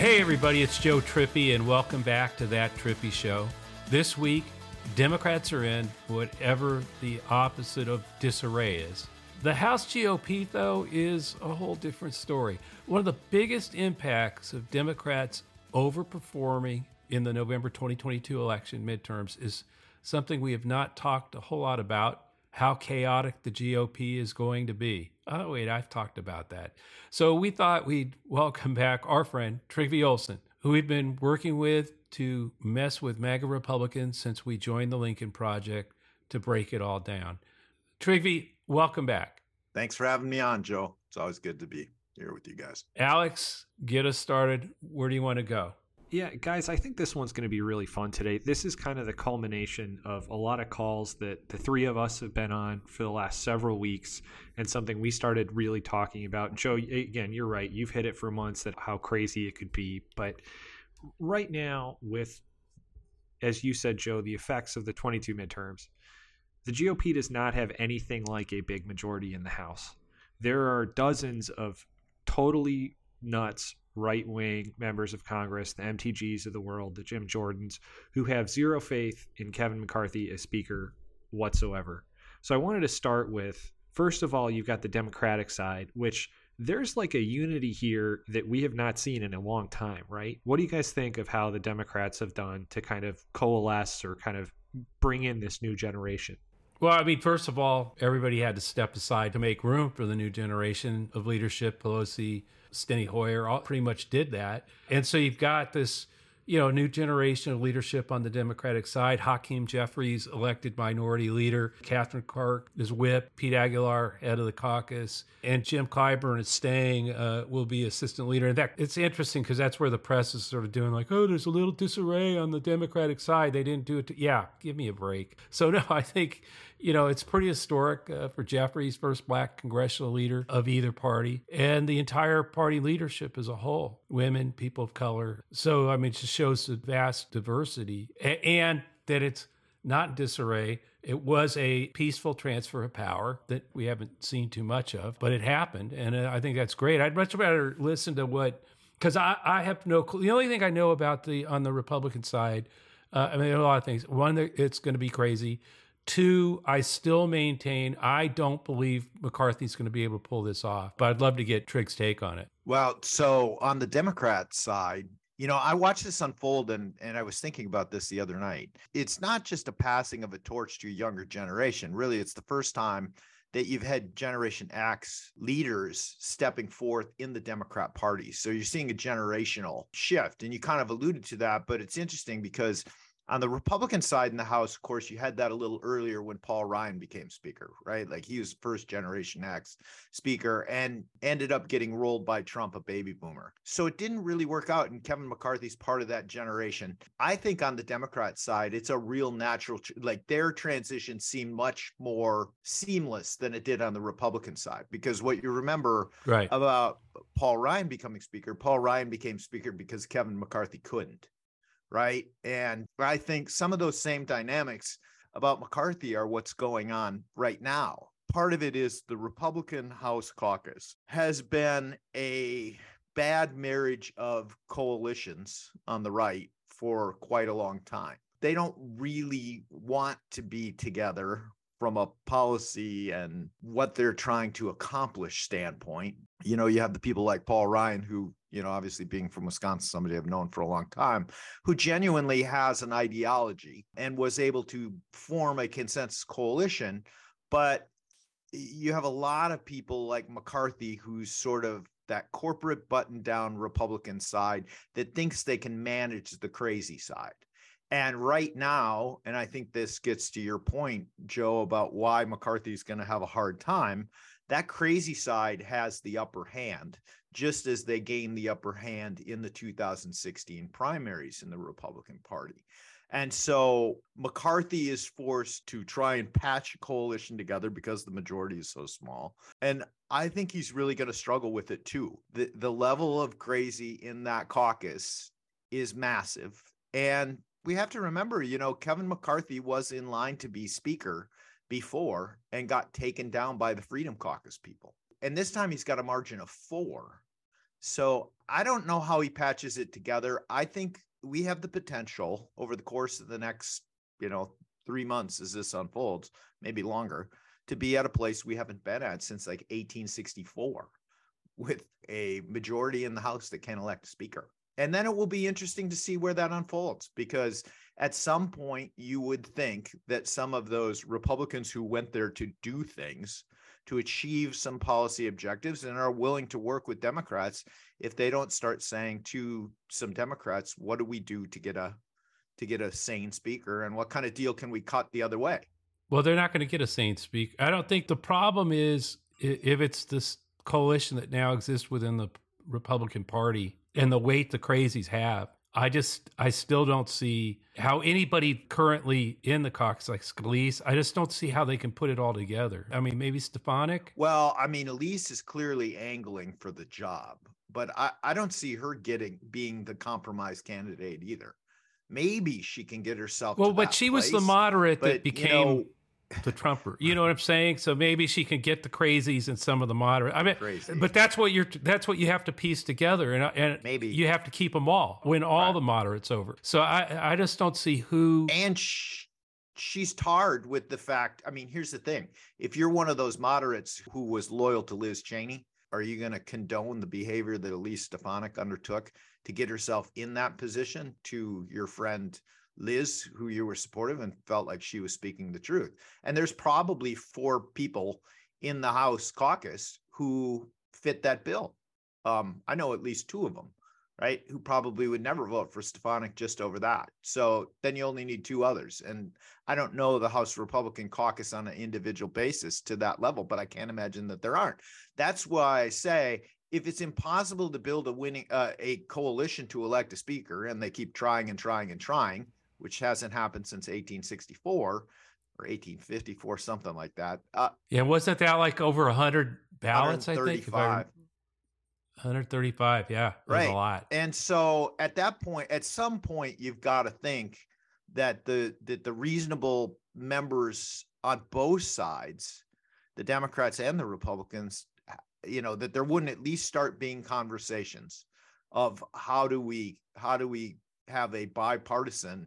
Hey, everybody, it's Joe Trippi, and welcome back to That Trippi Show. This week, Democrats are in whatever the opposite of disarray is. The House GOP, though, is a whole different story. One of the biggest impacts of Democrats overperforming in the November 2022 election midterms is something we have not talked a whole lot about how chaotic the GOP is going to be. Oh, wait, I've talked about that. So we thought we'd welcome back our friend Trygve Olson, who we've been working with to mess with MAGA Republicans since we joined the Lincoln Project to break it all down. Trygve, welcome back. Thanks for having me on, Joe. It's always good to be here with you guys. Alex, get us started. Where do you want to go? Yeah, guys, I think this one's going to be really fun today. This is kind of the culmination of a lot of calls that the three of us have been on for the last several weeks and something we started really talking about. Joe, again, you're right. You've hit it for months that how crazy it could be. But right now, with, as you said, Joe, the effects of the 22 midterms, the GOP does not have anything like a big majority in the House. There are dozens of totally nuts right wing members of Congress, the MTGs of the world, the Jim Jordans, who have zero faith in Kevin McCarthy as Speaker whatsoever. So I wanted to start with first of all, you've got the Democratic side, which there's like a unity here that we have not seen in a long time, right? What do you guys think of how the Democrats have done to kind of coalesce or kind of bring in this new generation? Well, I mean, first of all, everybody had to step aside to make room for the new generation of leadership. Pelosi, Steny Hoyer, all pretty much did that. And so you've got this you know, new generation of leadership on the Democratic side. Hakeem Jeffries, elected minority leader. Catherine Clark is whip. Pete Aguilar, head of the caucus. And Jim Clyburn is staying, uh, will be assistant leader. In fact, it's interesting because that's where the press is sort of doing like, oh, there's a little disarray on the Democratic side. They didn't do it. To-. Yeah, give me a break. So, no, I think you know, it's pretty historic uh, for Jeffries, first black congressional leader of either party, and the entire party leadership as a whole women, people of color. So, I mean, it just shows the vast diversity a- and that it's not disarray. It was a peaceful transfer of power that we haven't seen too much of, but it happened. And uh, I think that's great. I'd much rather listen to what, because I, I have no clue. The only thing I know about the, on the Republican side, uh, I mean, a lot of things. One, it's going to be crazy. Two, I still maintain I don't believe McCarthy's going to be able to pull this off, but I'd love to get Trig's take on it. Well, so on the Democrat side, you know, I watched this unfold and, and I was thinking about this the other night. It's not just a passing of a torch to a younger generation. Really, it's the first time that you've had Generation X leaders stepping forth in the Democrat Party. So you're seeing a generational shift. And you kind of alluded to that, but it's interesting because on the Republican side in the House, of course, you had that a little earlier when Paul Ryan became Speaker, right? Like he was first generation X Speaker and ended up getting rolled by Trump, a baby boomer. So it didn't really work out. And Kevin McCarthy's part of that generation. I think on the Democrat side, it's a real natural, like their transition seemed much more seamless than it did on the Republican side. Because what you remember right. about Paul Ryan becoming Speaker, Paul Ryan became Speaker because Kevin McCarthy couldn't right? And I think some of those same dynamics about McCarthy are what's going on right now. Part of it is the Republican House caucus has been a bad marriage of coalitions on the right for quite a long time. They don't really want to be together from a policy and what they're trying to accomplish standpoint. You know, you have the people like Paul Ryan, who, you know, obviously being from Wisconsin, somebody I've known for a long time, who genuinely has an ideology and was able to form a consensus coalition. But you have a lot of people like McCarthy, who's sort of that corporate button down Republican side that thinks they can manage the crazy side. And right now, and I think this gets to your point, Joe, about why McCarthy's going to have a hard time. That crazy side has the upper hand, just as they gained the upper hand in the 2016 primaries in the Republican Party. And so McCarthy is forced to try and patch a coalition together because the majority is so small. And I think he's really going to struggle with it too. The the level of crazy in that caucus is massive. And we have to remember, you know, Kevin McCarthy was in line to be speaker before and got taken down by the Freedom Caucus people. And this time he's got a margin of 4. So I don't know how he patches it together. I think we have the potential over the course of the next, you know, three months as this unfolds, maybe longer, to be at a place we haven't been at since like 1864 with a majority in the House that can elect a speaker. And then it will be interesting to see where that unfolds because at some point you would think that some of those Republicans who went there to do things to achieve some policy objectives and are willing to work with Democrats if they don't start saying to some Democrats, what do we do to get a to get a sane speaker and what kind of deal can we cut the other way? Well, they're not going to get a sane speaker. I don't think the problem is if it's this coalition that now exists within the Republican Party and the weight the crazies have. I just, I still don't see how anybody currently in the Cox, like Scalise, I just don't see how they can put it all together. I mean, maybe Stefanik. Well, I mean, Elise is clearly angling for the job, but I, I don't see her getting being the compromise candidate either. Maybe she can get herself. Well, but she place, was the moderate that became. You know, the Trumper. You know what I'm saying? So maybe she can get the crazies and some of the moderate. I mean, Crazy. but that's what you're. That's what you have to piece together, and and maybe you have to keep them all when all right. the moderates over. So I I just don't see who and. Sh- she's tarred with the fact. I mean, here's the thing: if you're one of those moderates who was loyal to Liz Cheney, are you going to condone the behavior that Elise Stefanik undertook to get herself in that position to your friend Liz, who you were supportive and felt like she was speaking the truth. And there's probably four people in the House caucus who fit that bill. Um, I know at least two of them, right, who probably would never vote for Stefanik just over that. So then you only need two others. And I don't know the House Republican caucus on an individual basis to that level, but I can't imagine that there aren't. That's why I say if it's impossible to build a winning uh, a coalition to elect a speaker and they keep trying and trying and trying which hasn't happened since 1864 or 1854, something like that. Uh, yeah, wasn't that like over 100 ballots? I think 135. Yeah, right. a lot. And so at that point, at some point, you've got to think that the that the reasonable members on both sides, the Democrats and the Republicans, you know, that there wouldn't at least start being conversations of how do we how do we have a bipartisan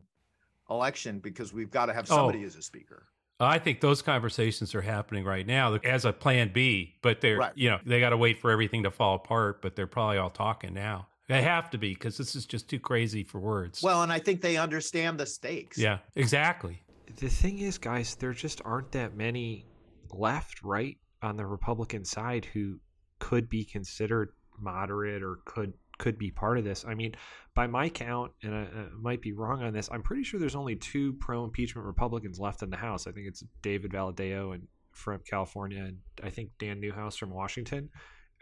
election because we've got to have oh. somebody oh. as a speaker. I think those conversations are happening right now as a plan B, but they're, right. you know, they got to wait for everything to fall apart, but they're probably all talking now. They have to be because this is just too crazy for words. Well, and I think they understand the stakes. Yeah, exactly. The thing is, guys, there just aren't that many left, right, on the Republican side who could be considered moderate or could could be part of this. I mean, by my count, and I, I, might be wrong on this, I'm pretty sure there's only two pro impeachment Republicans left in the House. I think it's David Valadao and from California, and I think Dan Newhouse from Washington.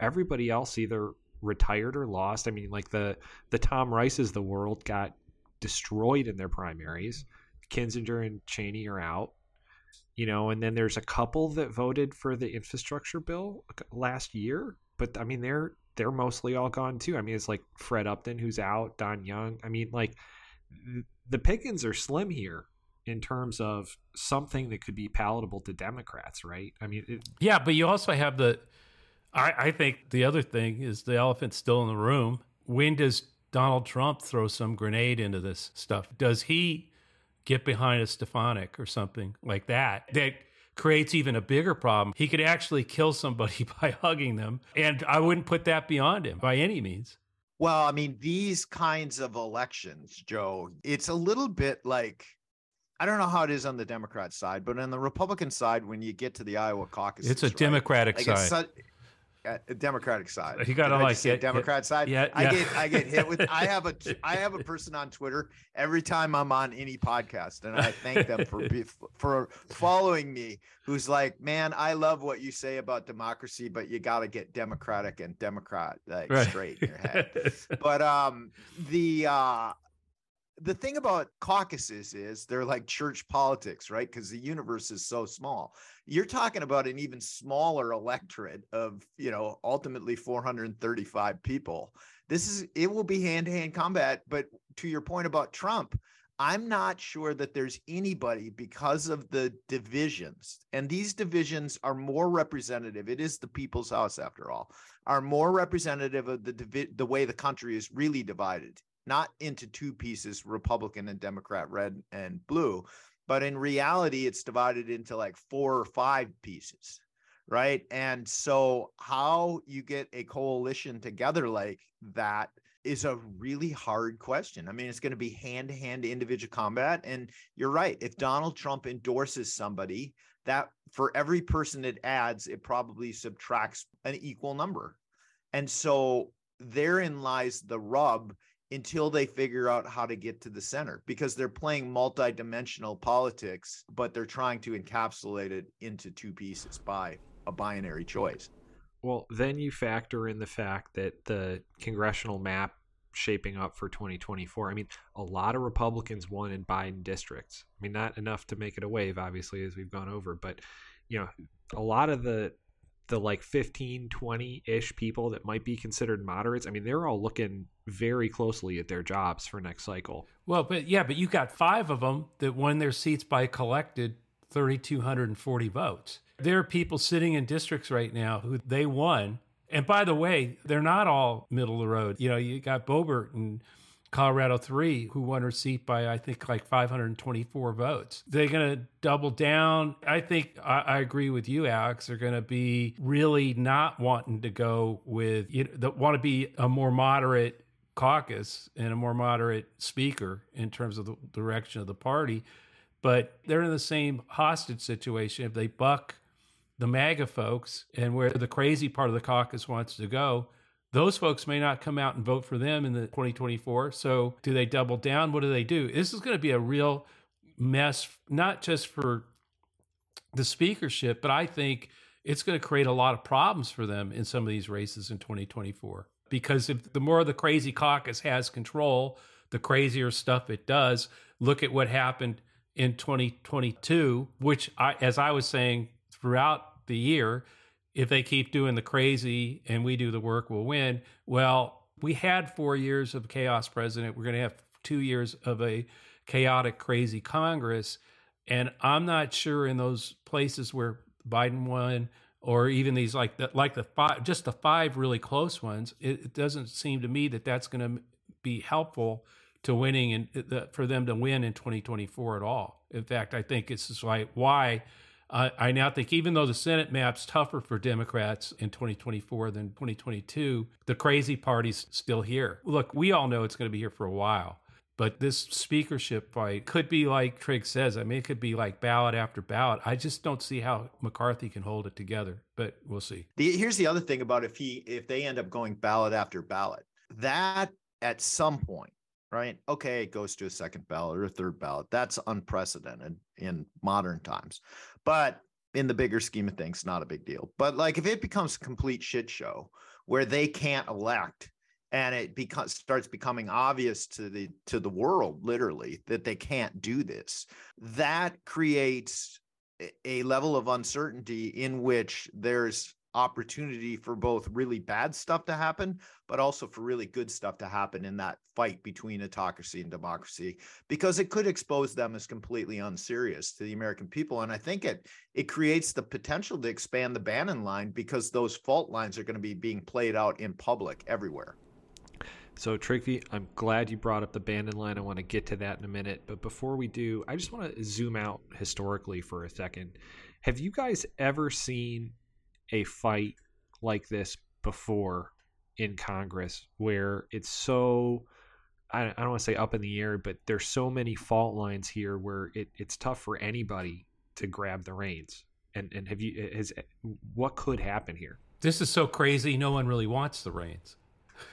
Everybody else either retired or lost. I mean, like the the Tom Rices the world got destroyed in their primaries. Kinzinger and Cheney are out. You know, and then there's a couple that voted for the infrastructure bill last year, but I mean they're they're mostly all gone too. I mean, it's like Fred Upton who's out, Don Young. I mean, like the pickings are slim here in terms of something that could be palatable to Democrats, right? I mean, it, yeah, but you also have the. I, I think the other thing is the elephant still in the room. When does Donald Trump throw some grenade into this stuff? Does he get behind a Stefanik or something like that? That creates even a bigger problem. He could actually kill somebody by hugging them. And I wouldn't put that beyond him by any means. Well, I mean, these kinds of elections, Joe, it's a little bit like I don't know how it is on the Democrat side, but on the Republican side, when you get to the Iowa caucus, it's a Democratic like side. uh, Democratic side. You got to like say Democrat side. Yeah, I yeah. get I get hit with. I have a I have a person on Twitter every time I'm on any podcast, and I thank them for for following me. Who's like, man, I love what you say about democracy, but you got to get Democratic and Democrat like Right. straight in your head. but um, the uh, the thing about caucuses is they're like church politics, right? Because the universe is so small. You're talking about an even smaller electorate of, you know, ultimately 435 people. This is it will be hand-to-hand combat. But to your point about Trump, I'm not sure that there's anybody because of the divisions, and these divisions are more representative. It is the people's house, after all, are more representative of the the way the country is really divided not into two pieces republican and democrat red and blue but in reality it's divided into like four or five pieces right? And so how you get a coalition together like that is a really hard question. I mean it's going to be hand to hand individual combat and you're right if donald trump endorses somebody that for every person it adds it probably subtracts an equal number. And so therein lies the rub until they figure out how to get to the center because they're playing multi-dimensional politics but they're trying to encapsulate it into two pieces by a binary choice Well, then you factor in the fact that the congressional map shaping up for 2024. I mean, a lot of Republicans won in Biden districts. I mean, not enough to make it a wave, obviously, as we've gone over, but you know, a lot of the the like 15 20-ish people that might be considered moderates i mean they're all looking very closely at their jobs for next cycle Well, but yeah, but you got five of them that won their seats by collected 3,240 votes. There are people sitting in districts right now who they won. And by the way, they're not all middle of the road. You know, you got Boebert in Colorado 3 who won her seat by, I think, like 524 votes. They're going to double down. I think I, I agree with you, Alex. They're going to be really not wanting to go with, you know, that want to be a more moderate caucus and a more moderate speaker in terms of the direction of the party. But they're in the same hostage situation. If they buck the MAGA folks and where the crazy part of the caucus wants to go, those folks may not come out and vote for them in the 2024. So do they double down? What do they do? This is going to be a real mess, not just for the speakership, but I think it's going to create a lot of problems for them in some of these races in 2024 because if the more the crazy caucus has control, the crazier stuff it does. Look at what happened in 2022, which I, as I was saying throughout the year, if they keep doing the crazy and we do the work, we'll win. Well, we had four years of chaos president. We're going to have two years of a chaotic, crazy Congress. And I'm not sure in those places where Biden won or even these like the, like the five, just the five really close ones, it, it doesn't seem to me that that's going to be helpful to winning and uh, the, for them to win in 2024 at all. In fact, I think it's just like why I now think even though the Senate map's tougher for Democrats in 2024 than 2022, the crazy party's still here. Look, we all know it's going to be here for a while. But this speakership fight could be like Trigg says. I mean, it could be like ballot after ballot. I just don't see how McCarthy can hold it together, but we'll see. The, here's the other thing about if he if they end up going ballot after ballot, that at some point, right? Okay, it goes to a second ballot or a third ballot. That's unprecedented in modern times. But in the bigger scheme of things, not a big deal. But like if it becomes a complete shit show where they can't elect and it becomes starts becoming obvious to the to the world literally that they can't do this that creates a level of uncertainty in which there's opportunity for both really bad stuff to happen but also for really good stuff to happen in that fight between autocracy and democracy because it could expose them as completely unserious to the american people and i think it it creates the potential to expand the bannon line because those fault lines are going to be being played out in public everywhere So, Trygve, I'm glad you brought up the Bannon line. I want to get to that in a minute. But before we do, I just want to zoom out historically for a second. Have you guys ever seen a fight like this before in Congress where it's so, I, don't want to say up in the air, but there's so many fault lines here where it, it's tough for anybody to grab the reins? And, and have you, has, what could happen here? This is so crazy. No one really wants the reins.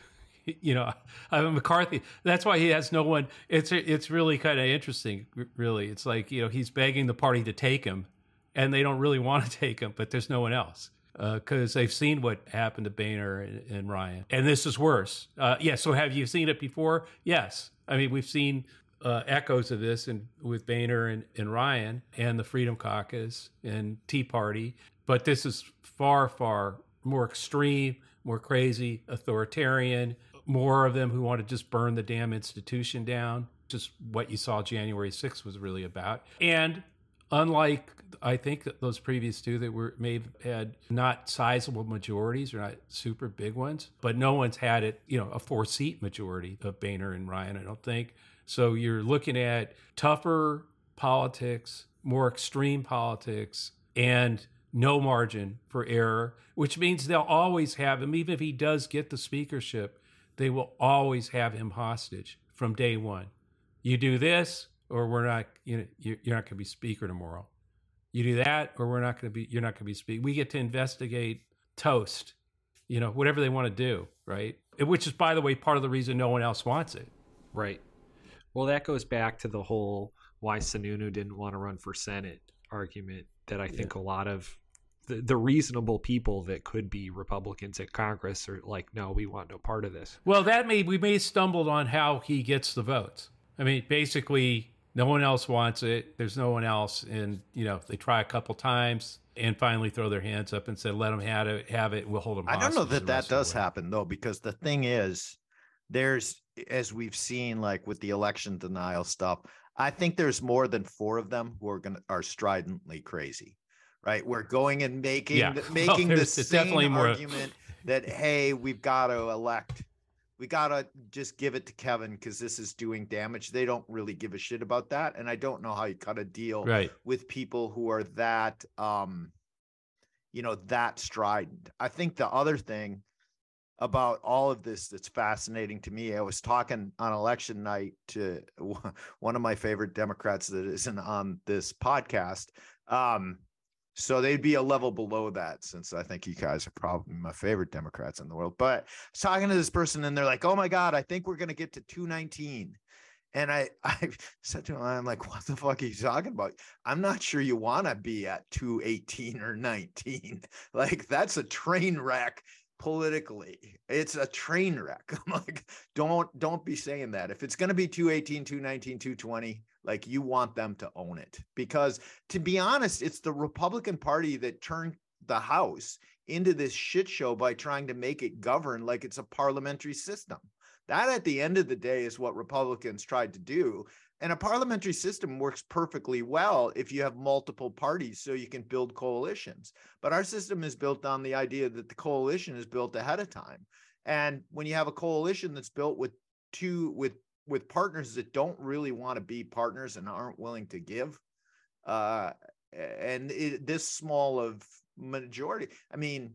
you know, I mean, McCarthy. That's why he has no one. It's it's really kind of interesting. Really, it's like you know he's begging the party to take him, and they don't really want to take him, but there's no one else because uh, they've seen what happened to Boehner and, and Ryan, and this is worse. Uh, yeah. So have you seen it before? Yes. I mean, we've seen uh, echoes of this and with Boehner and, and Ryan and the Freedom Caucus and Tea Party, but this is far, far more extreme, more crazy, authoritarian. More of them who want to just burn the damn institution down. Just what you saw January 6th was really about. And unlike I think those previous two that were may have had not sizable majorities or not super big ones, but no one's had it, you know, a four seat majority of Boehner and Ryan, I don't think. So you're looking at tougher politics, more extreme politics, and no margin for error, which means they'll always have him, even if he does get the speakership, they will always have him hostage from day one. You do this, or we're not, you know, you're not going to be speaker tomorrow. You do that, or we're not going to be, you're not going to be speaker. We get to investigate toast, you know, whatever they want to do, right? Which is, by the way, part of the reason no one else wants it. Right. Well, that goes back to the whole why Sununu didn't want to run for Senate argument that I think yeah. a lot of the, the, reasonable people that could be Republicans at Congress are like, no, we want no part of this. Well, that may we may have stumbled on how he gets the votes. I mean, basically, no one else wants it. There's no one else, and you know they try a couple times and finally throw their hands up and say, "Let them have it. Have it. We'll hold them." I don't know that that does happen though, because the thing is, there's as we've seen like with the election denial stuff i think there's more than four of them who are gonna are stridently crazy right we're going and making yeah. making well, the same argument that hey we've got to elect we got to just give it to kevin because this is doing damage they don't really give a shit about that and i don't know how you cut a deal right. with people who are that um you know that strident i think the other thing about all of this that's fascinating to me. I was talking on election night to one of my favorite Democrats that isn't on this podcast. Um, so they'd be a level below that since I think you guys are probably my favorite Democrats in the world. But I was talking to this person and they're like, oh my God, I think we're going to get to 219. And I, I said to him, I'm like, what the fuck are you talking about? I'm not sure you want to be at 218 or 19. Like, that's a train wreck politically. It's a train wreck. I'm like, don't don't be saying that. If it's going to be 218, 219, 220, like you want them to own it. Because to be honest, it's the Republican Party that turned the House into this shit show by trying to make it govern like it's a parliamentary system. That at the end of the day is what Republicans tried to do. And a parliamentary system works perfectly well if you have multiple parties so you can build coalitions. But our system is built on the idea that the coalition is built ahead of time. And when you have a coalition that's built with two with with partners that don't really want to be partners and aren't willing to give uh and it, this small of majority i mean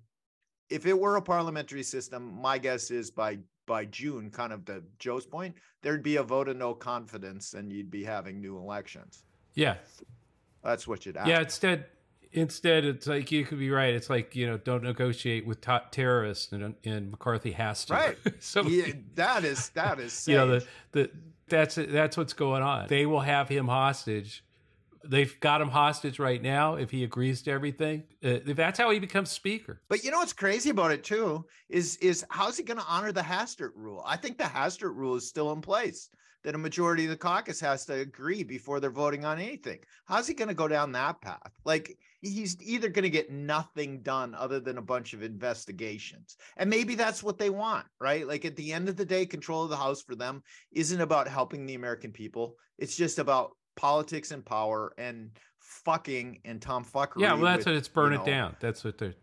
if it were a parliamentary system my guess is by by June, kind of to Joe's point, there'd be a vote of no confidence and you'd be having new elections. Yeah. That's what you'd Ask. Yeah, instead instead it's like you could be right. It's like, you know, don't negotiate with top terrorists and, and McCarthy has to. Right. so yeah, that is that is you know the the that's that's what's going on. They will have him hostage they've got him hostage right now if he agrees to everything. Uh, that's how he becomes speaker. But you know what's crazy about it too is is how's he going to honor the Hastert rule? I think the Hastert rule is still in place. That a majority of the caucus has to agree before they're voting on anything. How's he going to go down that path? Like he's either going to get nothing done other than a bunch of investigations. And maybe that's what they want, right? Like at the end of the day, control of the House for them isn't about helping the American people. It's just about politics and power and fucking and Tom fuckery. Yeah, well, that's with, what it's burn it know, down. That's what they're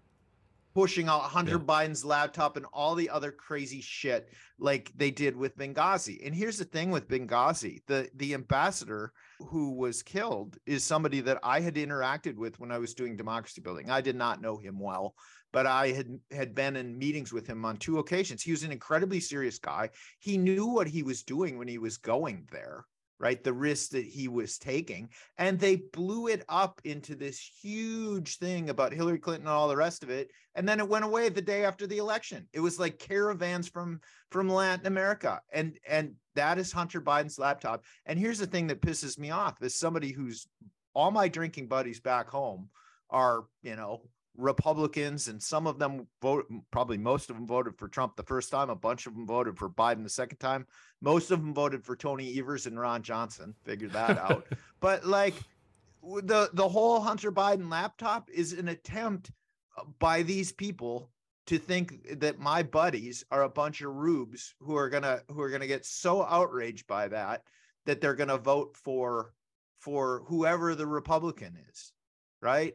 pushing out Hunter yeah. Biden's laptop and all the other crazy shit like they did with Benghazi. And here's the thing with Benghazi: the the ambassador who was killed is somebody that I had interacted with when I was doing democracy building. I did not know him well, but I had had been in meetings with him on two occasions. He was an incredibly serious guy. He knew what he was doing when he was going there right? The risk that he was taking. And they blew it up into this huge thing about Hillary Clinton and all the rest of it. And then it went away the day after the election. It was like caravans from from Latin America. And and that is Hunter Biden's laptop. And here's the thing that pisses me off as somebody who's all my drinking buddies back home are, you know, Republicans, and some of them vote. Probably most of them voted for Trump the first time. A bunch of them voted for Biden the second time. Most of them voted for Tony Evers and Ron Johnson. Figured that out. But like the the whole Hunter Biden laptop is an attempt uh, by these people to think that my buddies are a bunch of rubes who are gonna who are gonna get so outraged by that that they're gonna vote for for whoever the Republican is, right?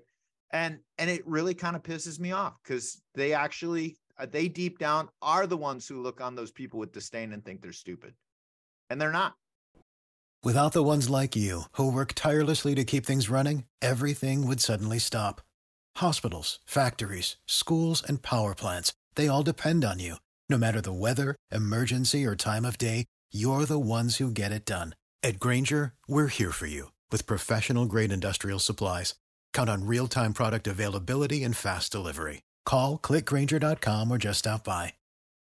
And and it really kind of pisses me off because they actually uh, they deep down are the ones who look on those people with disdain and think they're stupid. And they're not. Without the ones like you who work tirelessly to keep things running everything would suddenly stop. Hospitals factories schools and power plants they all depend on you. No matter the weather emergency or time of day you're the ones who get it done. At grainger we're here for you with professional grade industrial supplies Count on real time product availability and fast delivery. Call clickgrainger.com or just stop by.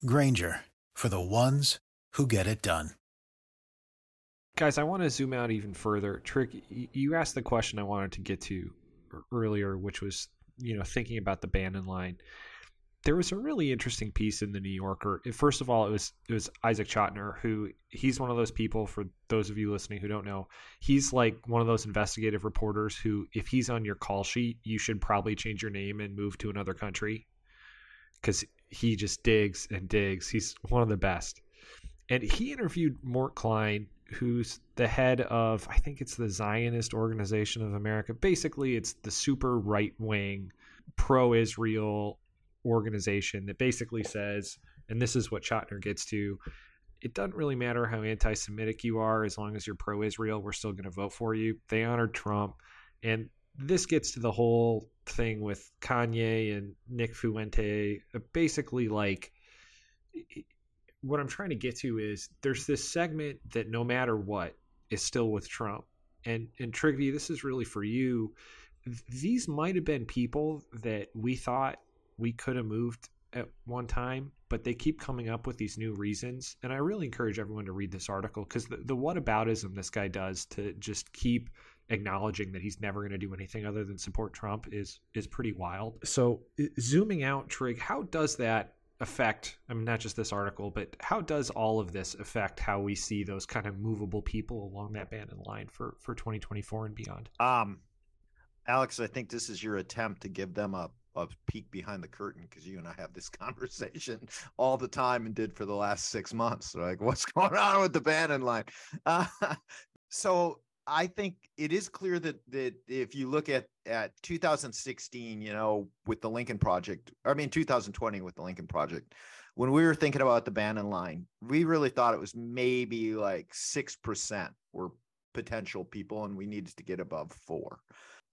Grainger for the ones who get it done. Guys, I want to zoom out even further. Trick, you asked the question I wanted to get to earlier, which was, you know, thinking about the Bannon line there was a really interesting piece in the New Yorker. First of all, it was it was Isaac Chotiner, who he's one of those people. For those of you listening who don't know, he's like one of those investigative reporters who, if he's on your call sheet, you should probably change your name and move to another country because he just digs and digs. He's one of the best. And he interviewed Mort Klein, who's the head of I think it's the Zionist Organization of America. Basically, it's the super right wing, pro Israel organization that basically says, and this is what Chotiner gets to, it doesn't really matter how anti Semitic you are, as long as you're pro Israel, we're still going to vote for you. They honored Trump. And this gets to the whole thing with Kanye and Nick Fuente. Uh, basically, like, what I'm trying to get to is there's this segment that no matter what is still with Trump. And, and Trygve, this is really for you. These might have been people that we thought we could have moved at one time, but they keep coming up with these new reasons. And I really encourage everyone to read this article because the, the whataboutism this guy does to just keep acknowledging that he's never going to do anything other than support Trump is is pretty wild. So zooming out, Trig, how does that affect? I mean, not just this article, but how does all of this affect how we see those kind of movable people along that band Bannon line for for 2024 and beyond? Um, Alex, I think this is your attempt to give them a a peek behind the curtain because you and I have this conversation all the time and did for the last six months. Like, what's going on with the Bannon line? Uh, so I think it is clear that that if you look at at 2016, you know, with the Lincoln Project, I mean 2020 with the Lincoln Project, when we were thinking about the Bannon line, we really thought it was maybe like six percent were potential people, and we needed to get above four.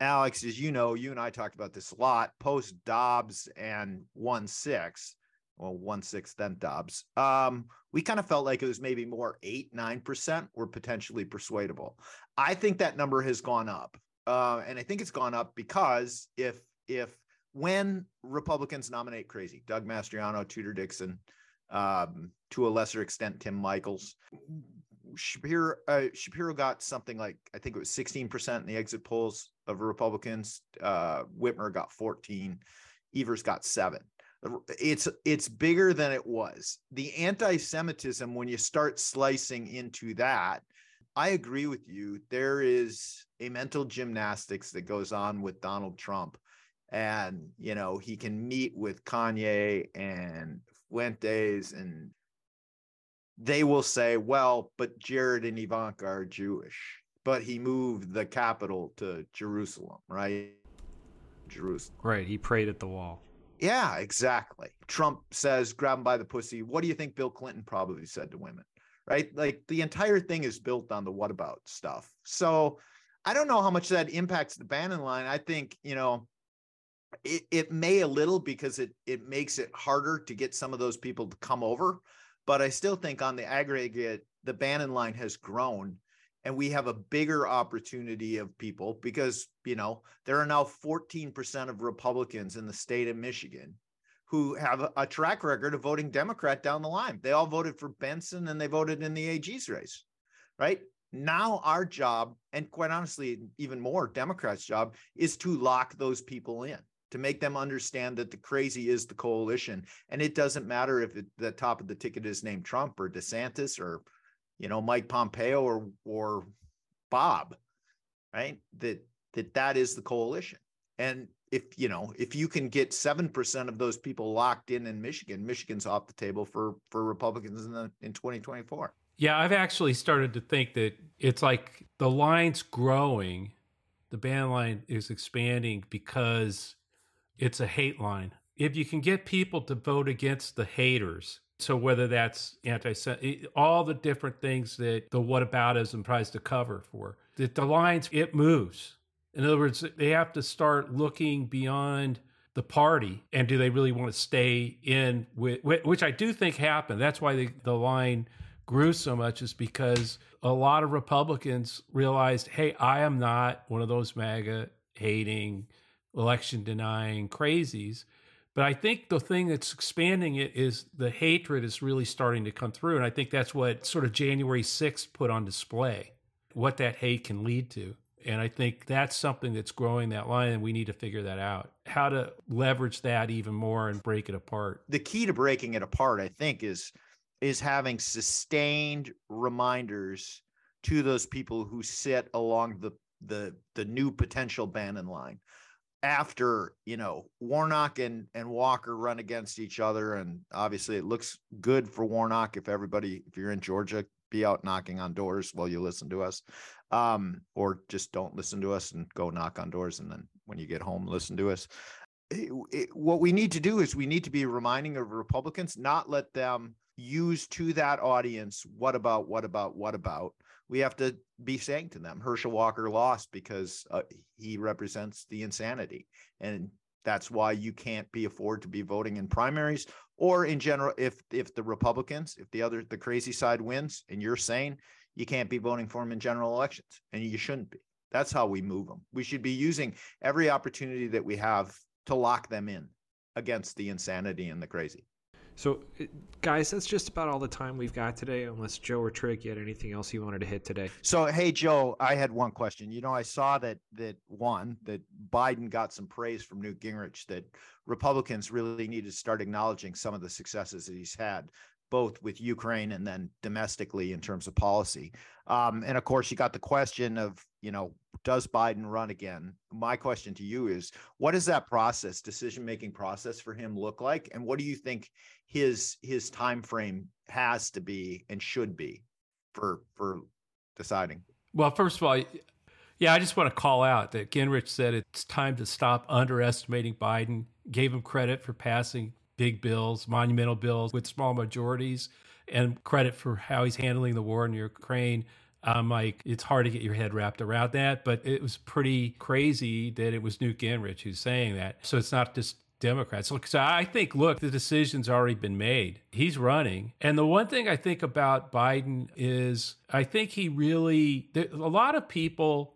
Alex, as you know, you and I talked about this a lot post Dobbs and one six, well, one six, then Dobbs. Um, we kind of felt like it was maybe more eight, nine percent were potentially persuadable. I think that number has gone up. Uh, and I think it's gone up because if if when Republicans nominate crazy, Doug Mastriano, Tudor Dixon, um, to a lesser extent, Tim Michaels, Shapiro uh, Shapiro got something like I think it was 16% in the exit polls of Republicans. Uh, Whitmer got 14. Evers got seven. It's it's bigger than it was. The anti-Semitism, when you start slicing into that, I agree with you. There is a mental gymnastics that goes on with Donald Trump. And, you know, he can meet with Kanye and Fuentes and they will say, well, but Jared and Ivanka are Jewish, but he moved the capital to Jerusalem, right? Jerusalem. Right. He prayed at the wall. Yeah, exactly. Trump says, grab him by the pussy. What do you think Bill Clinton probably said to women? Right. Like the entire thing is built on the what about stuff. So I don't know how much that impacts the Bannon line. I think, you know, it, it may a little because it it makes it harder to get some of those people to come over but I still think on the aggregate, the Bannon line has grown. And we have a bigger opportunity of people because you know there are now 14% of republicans in the state of michigan who have a, track record of voting democrat down the line. They all voted for benson and they voted in the ag's race right? Now our job and quite honestly even more democrats job is to lock those people in to make them understand that the crazy is the coalition. And it doesn't matter if it, the top of the ticket is named trump or desantis or you know mike pompeo or or bob right? That that that is the coalition. And if you know if you can get 7% of those people locked in in michigan michigan's off the table for for republicans in the in 2024 yeah i've actually started to think that it's like the line's growing the band line is expanding because it's a hate line. If you can get people to vote against the haters, so whether that's anti all the different things that the whataboutism tries to cover for, that the lines, it moves. In other words, they have to start looking beyond the party and do they really want to stay in with, which I do think happened. That's why the, the line grew so much is because a lot of Republicans realized, hey, I am not one of those MAGA hating election denying crazies. But I think the thing that's expanding it is the hatred is really starting to come through. And I think that's what sort of January 6th put on display, what that hate can lead to. And I think that's something that's growing that line, and we need to figure that out. How to leverage that even more and break it apart. The key to breaking it apart, I think, is is having sustained reminders to those people who sit along the the the new potential Bannon line after you know Warnock and and Walker run against each other, and obviously it looks good for Warnock if everybody if you're in Georgia be out knocking on doors while you listen to us, um, or just don't listen to us and go knock on doors, and then when you get home listen to us. It, it, what we need to do is we need to be reminding of Republicans, not let them use to that audience what about what about what about we have to be saying to them. Herschel walker lost because uh, he represents the insanity. And that's why you can't be afford to be voting in primaries or in general if if the republicans if the other the crazy side wins and you're saying you can't be voting for them in general elections and you shouldn't be. That's how we move them we should be using every opportunity that we have to lock them in against the insanity and the crazy so, uh, guys, that's just about all the time we've got today, unless Joe or you had anything else you wanted to hit today. So, hey, Joe, I had one question. You know, I saw that that one that Biden got some praise from Newt Gingrich that Republicans really need to start acknowledging some of the successes that he's had both with Ukraine and then domestically in terms of policy. Um, and of course, you got the question of, you know, does Biden run again? My question to you is, what does that process, decision making process for him look like, and what do you think his his time frame has to be and should be for for deciding? Well, first of all, yeah, I just want to call out that Gingrich said it's time to stop underestimating Biden. Gave him credit for passing big bills, monumental bills with small majorities, and credit for how he's handling the war in Ukraine. I'm like, it's hard to get your head wrapped around that, but it was pretty crazy that it was Newt Gingrich who's saying that. So it's not just Democrats. Look, so I think, look, the decision's already been made. He's running. And the one thing I think about Biden is I think he really, a lot of people,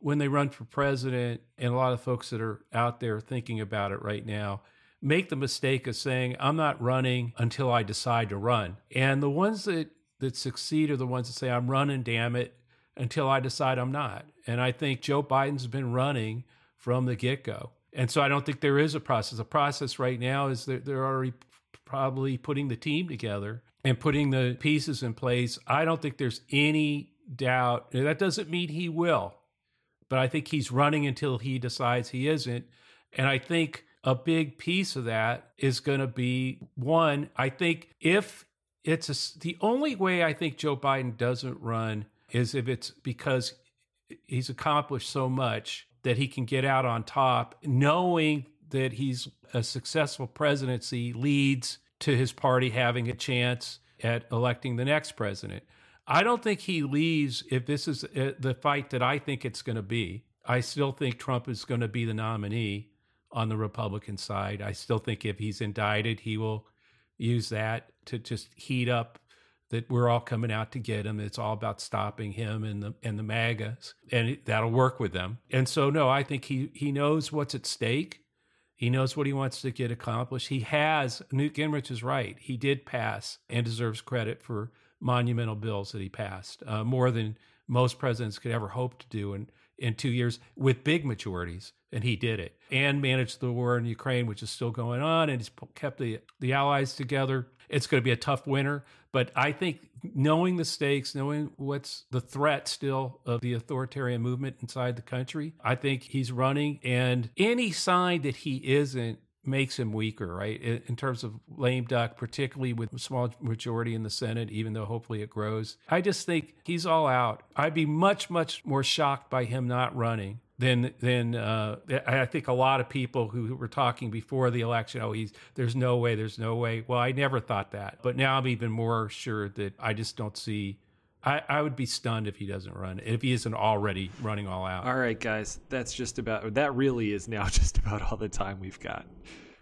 when they run for president, and a lot of folks that are out there thinking about it right now, make the mistake of saying, I'm not running until I decide to run. And the ones that, that succeed are the ones that say, I'm running, damn it, until I decide I'm not. And I think Joe Biden's been running from the get go. And so I don't think there is a process. The process right now is that they're already probably putting the team together and putting the pieces in place. I don't think there's any doubt. That doesn't mean he will, but I think he's running until he decides he isn't. And I think a big piece of that is going to be one, I think if it's a, the only way I think Joe Biden doesn't run is if it's because he's accomplished so much that he can get out on top, knowing that he's a successful presidency leads to his party having a chance at electing the next president. I don't think he leaves if this is uh, the fight that I think it's going to be. I still think Trump is going to be the nominee on the Republican side. I still think if he's indicted, he will use that to just heat up that we're all coming out to get him. It's all about stopping him and the and the MAGAs, and that'll work with them. And so, no, I think he he knows what's at stake. He knows what he wants to get accomplished. He has. Newt Gingrich is right. He did pass and deserves credit for monumental bills that he passed, uh, more than most presidents could ever hope to do in in two years with big majorities and he did it and managed the war in Ukraine, which is still going on, and he's kept the the allies together. It's going to be a tough winter, but I think knowing the stakes, knowing what's the threat still of the authoritarian movement inside the country, I think he's running, and any sign that he isn't makes him weaker, right? In terms of lame duck, particularly with a small majority in the Senate, even though hopefully it grows. I just think he's all out. I'd be much, much more shocked by him not running than than uh, I think a lot of people who were talking before the election. Oh, he's there's no way, there's no way. Well, I never thought that, but now I'm even more sure that I just don't see. I, I would be stunned if he doesn't run if he isn't already running all out. All right, guys, that's just about that. Really is now just about all the time we've got.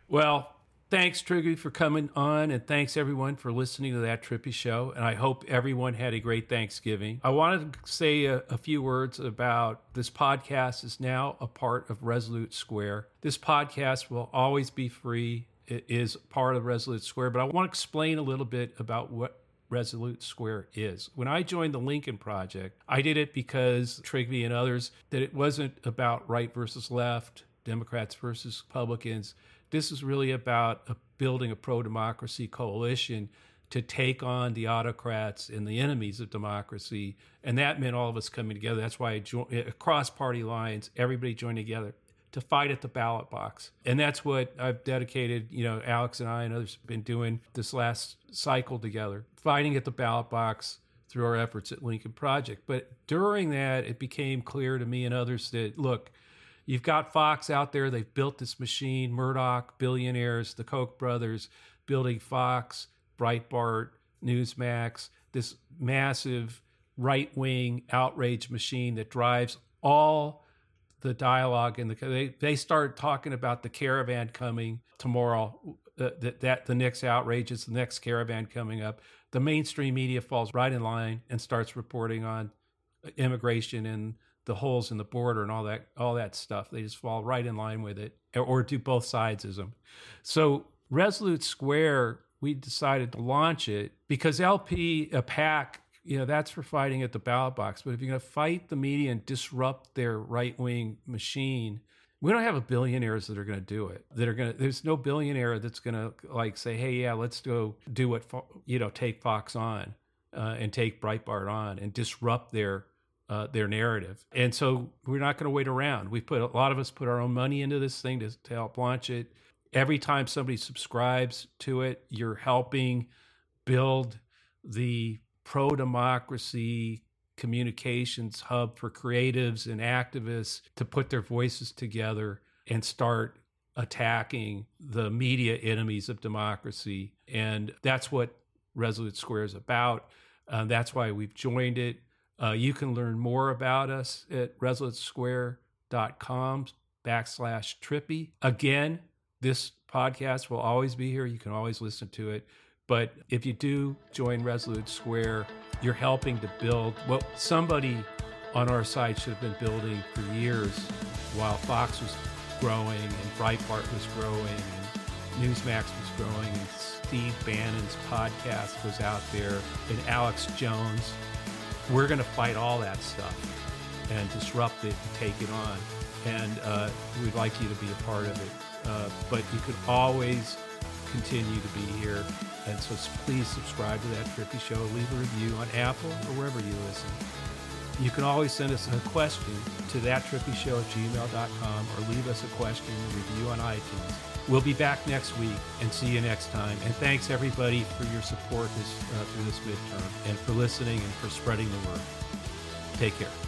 Well, Thanks, Trygve, for coming on, and thanks everyone for listening to that Trippi show. And I hope everyone had a great Thanksgiving. I wanted to say a, a, few words about this podcast is now a part of Resolute Square. This podcast will always be free. It is part of Resolute Square, but I want to explain a little bit about what Resolute Square is. When I joined the Lincoln Project, I did it because Trygve and others that it wasn't about right versus left, Democrats versus Republicans this is really about a, building a pro democracy coalition to take on the autocrats and the enemies of democracy. And that meant all of us coming together. That's why joined, eh, across party lines, everybody joined together to fight at the ballot box. And that's what I've dedicated, you know, Alex and I and others have been doing this last cycle together, fighting at the ballot box through our efforts at Lincoln Project. But during that, it became clear to me and others that, look, You've got Fox out there. They've built this machine. Murdoch, billionaires, the Koch brothers building Fox, Breitbart, Newsmax, this massive right wing outrage machine that drives all the dialogue and the they, they start talking about the caravan coming tomorrow uh, that, that the next outrage is the next caravan coming up the mainstream media falls right in line and starts reporting on immigration and the holes in the border and all that all that stuff. They just fall right in line with it, or do both sides of them. So Resolute Square, we decided to launch it because LP a pack. You know, that's for fighting at the ballot box. But if you're going to fight the media and disrupt their right wing machine, we don't have a billionaires that are going to do it. That are going to. There's no billionaire that's going to like say, "Hey, yeah, let's go do what you know, take Fox on." Uh, and take Breitbart on and disrupt their uh, their narrative. And so we're not going to wait around. We put a lot of us put our own money into this thing to, to help launch it. Every time somebody subscribes to it, you're helping build the pro democracy communications hub for creatives and activists to put their voices together and start attacking the media enemies of democracy. And that's what Resolute Square is about. Uh, that's why we've joined it. Uh, you can learn more about us at resolutesquare.com backslash trippi. Again, this podcast will always be here. You can always listen to it. But if you do join Resolute Square, you're helping to build what somebody on our side should have been building for years while Fox was growing and Breitbart was growing and Newsmax was growing and Steve Bannon's podcast was out there and Alex Jones we're going to fight all that stuff and disrupt it and take it on. And uh, we'd like you to be a part of it. Uh, but you could always continue to be here. And so please subscribe to that Trippi Show. Leave a review on Apple or wherever you listen. You can always send us a question to thattrippishow at gmail.com or leave us a question and review on iTunes. We'll be back next week and see you next time. And thanks everybody for your support this, uh, through this midterm and for listening and for spreading the word. Take care.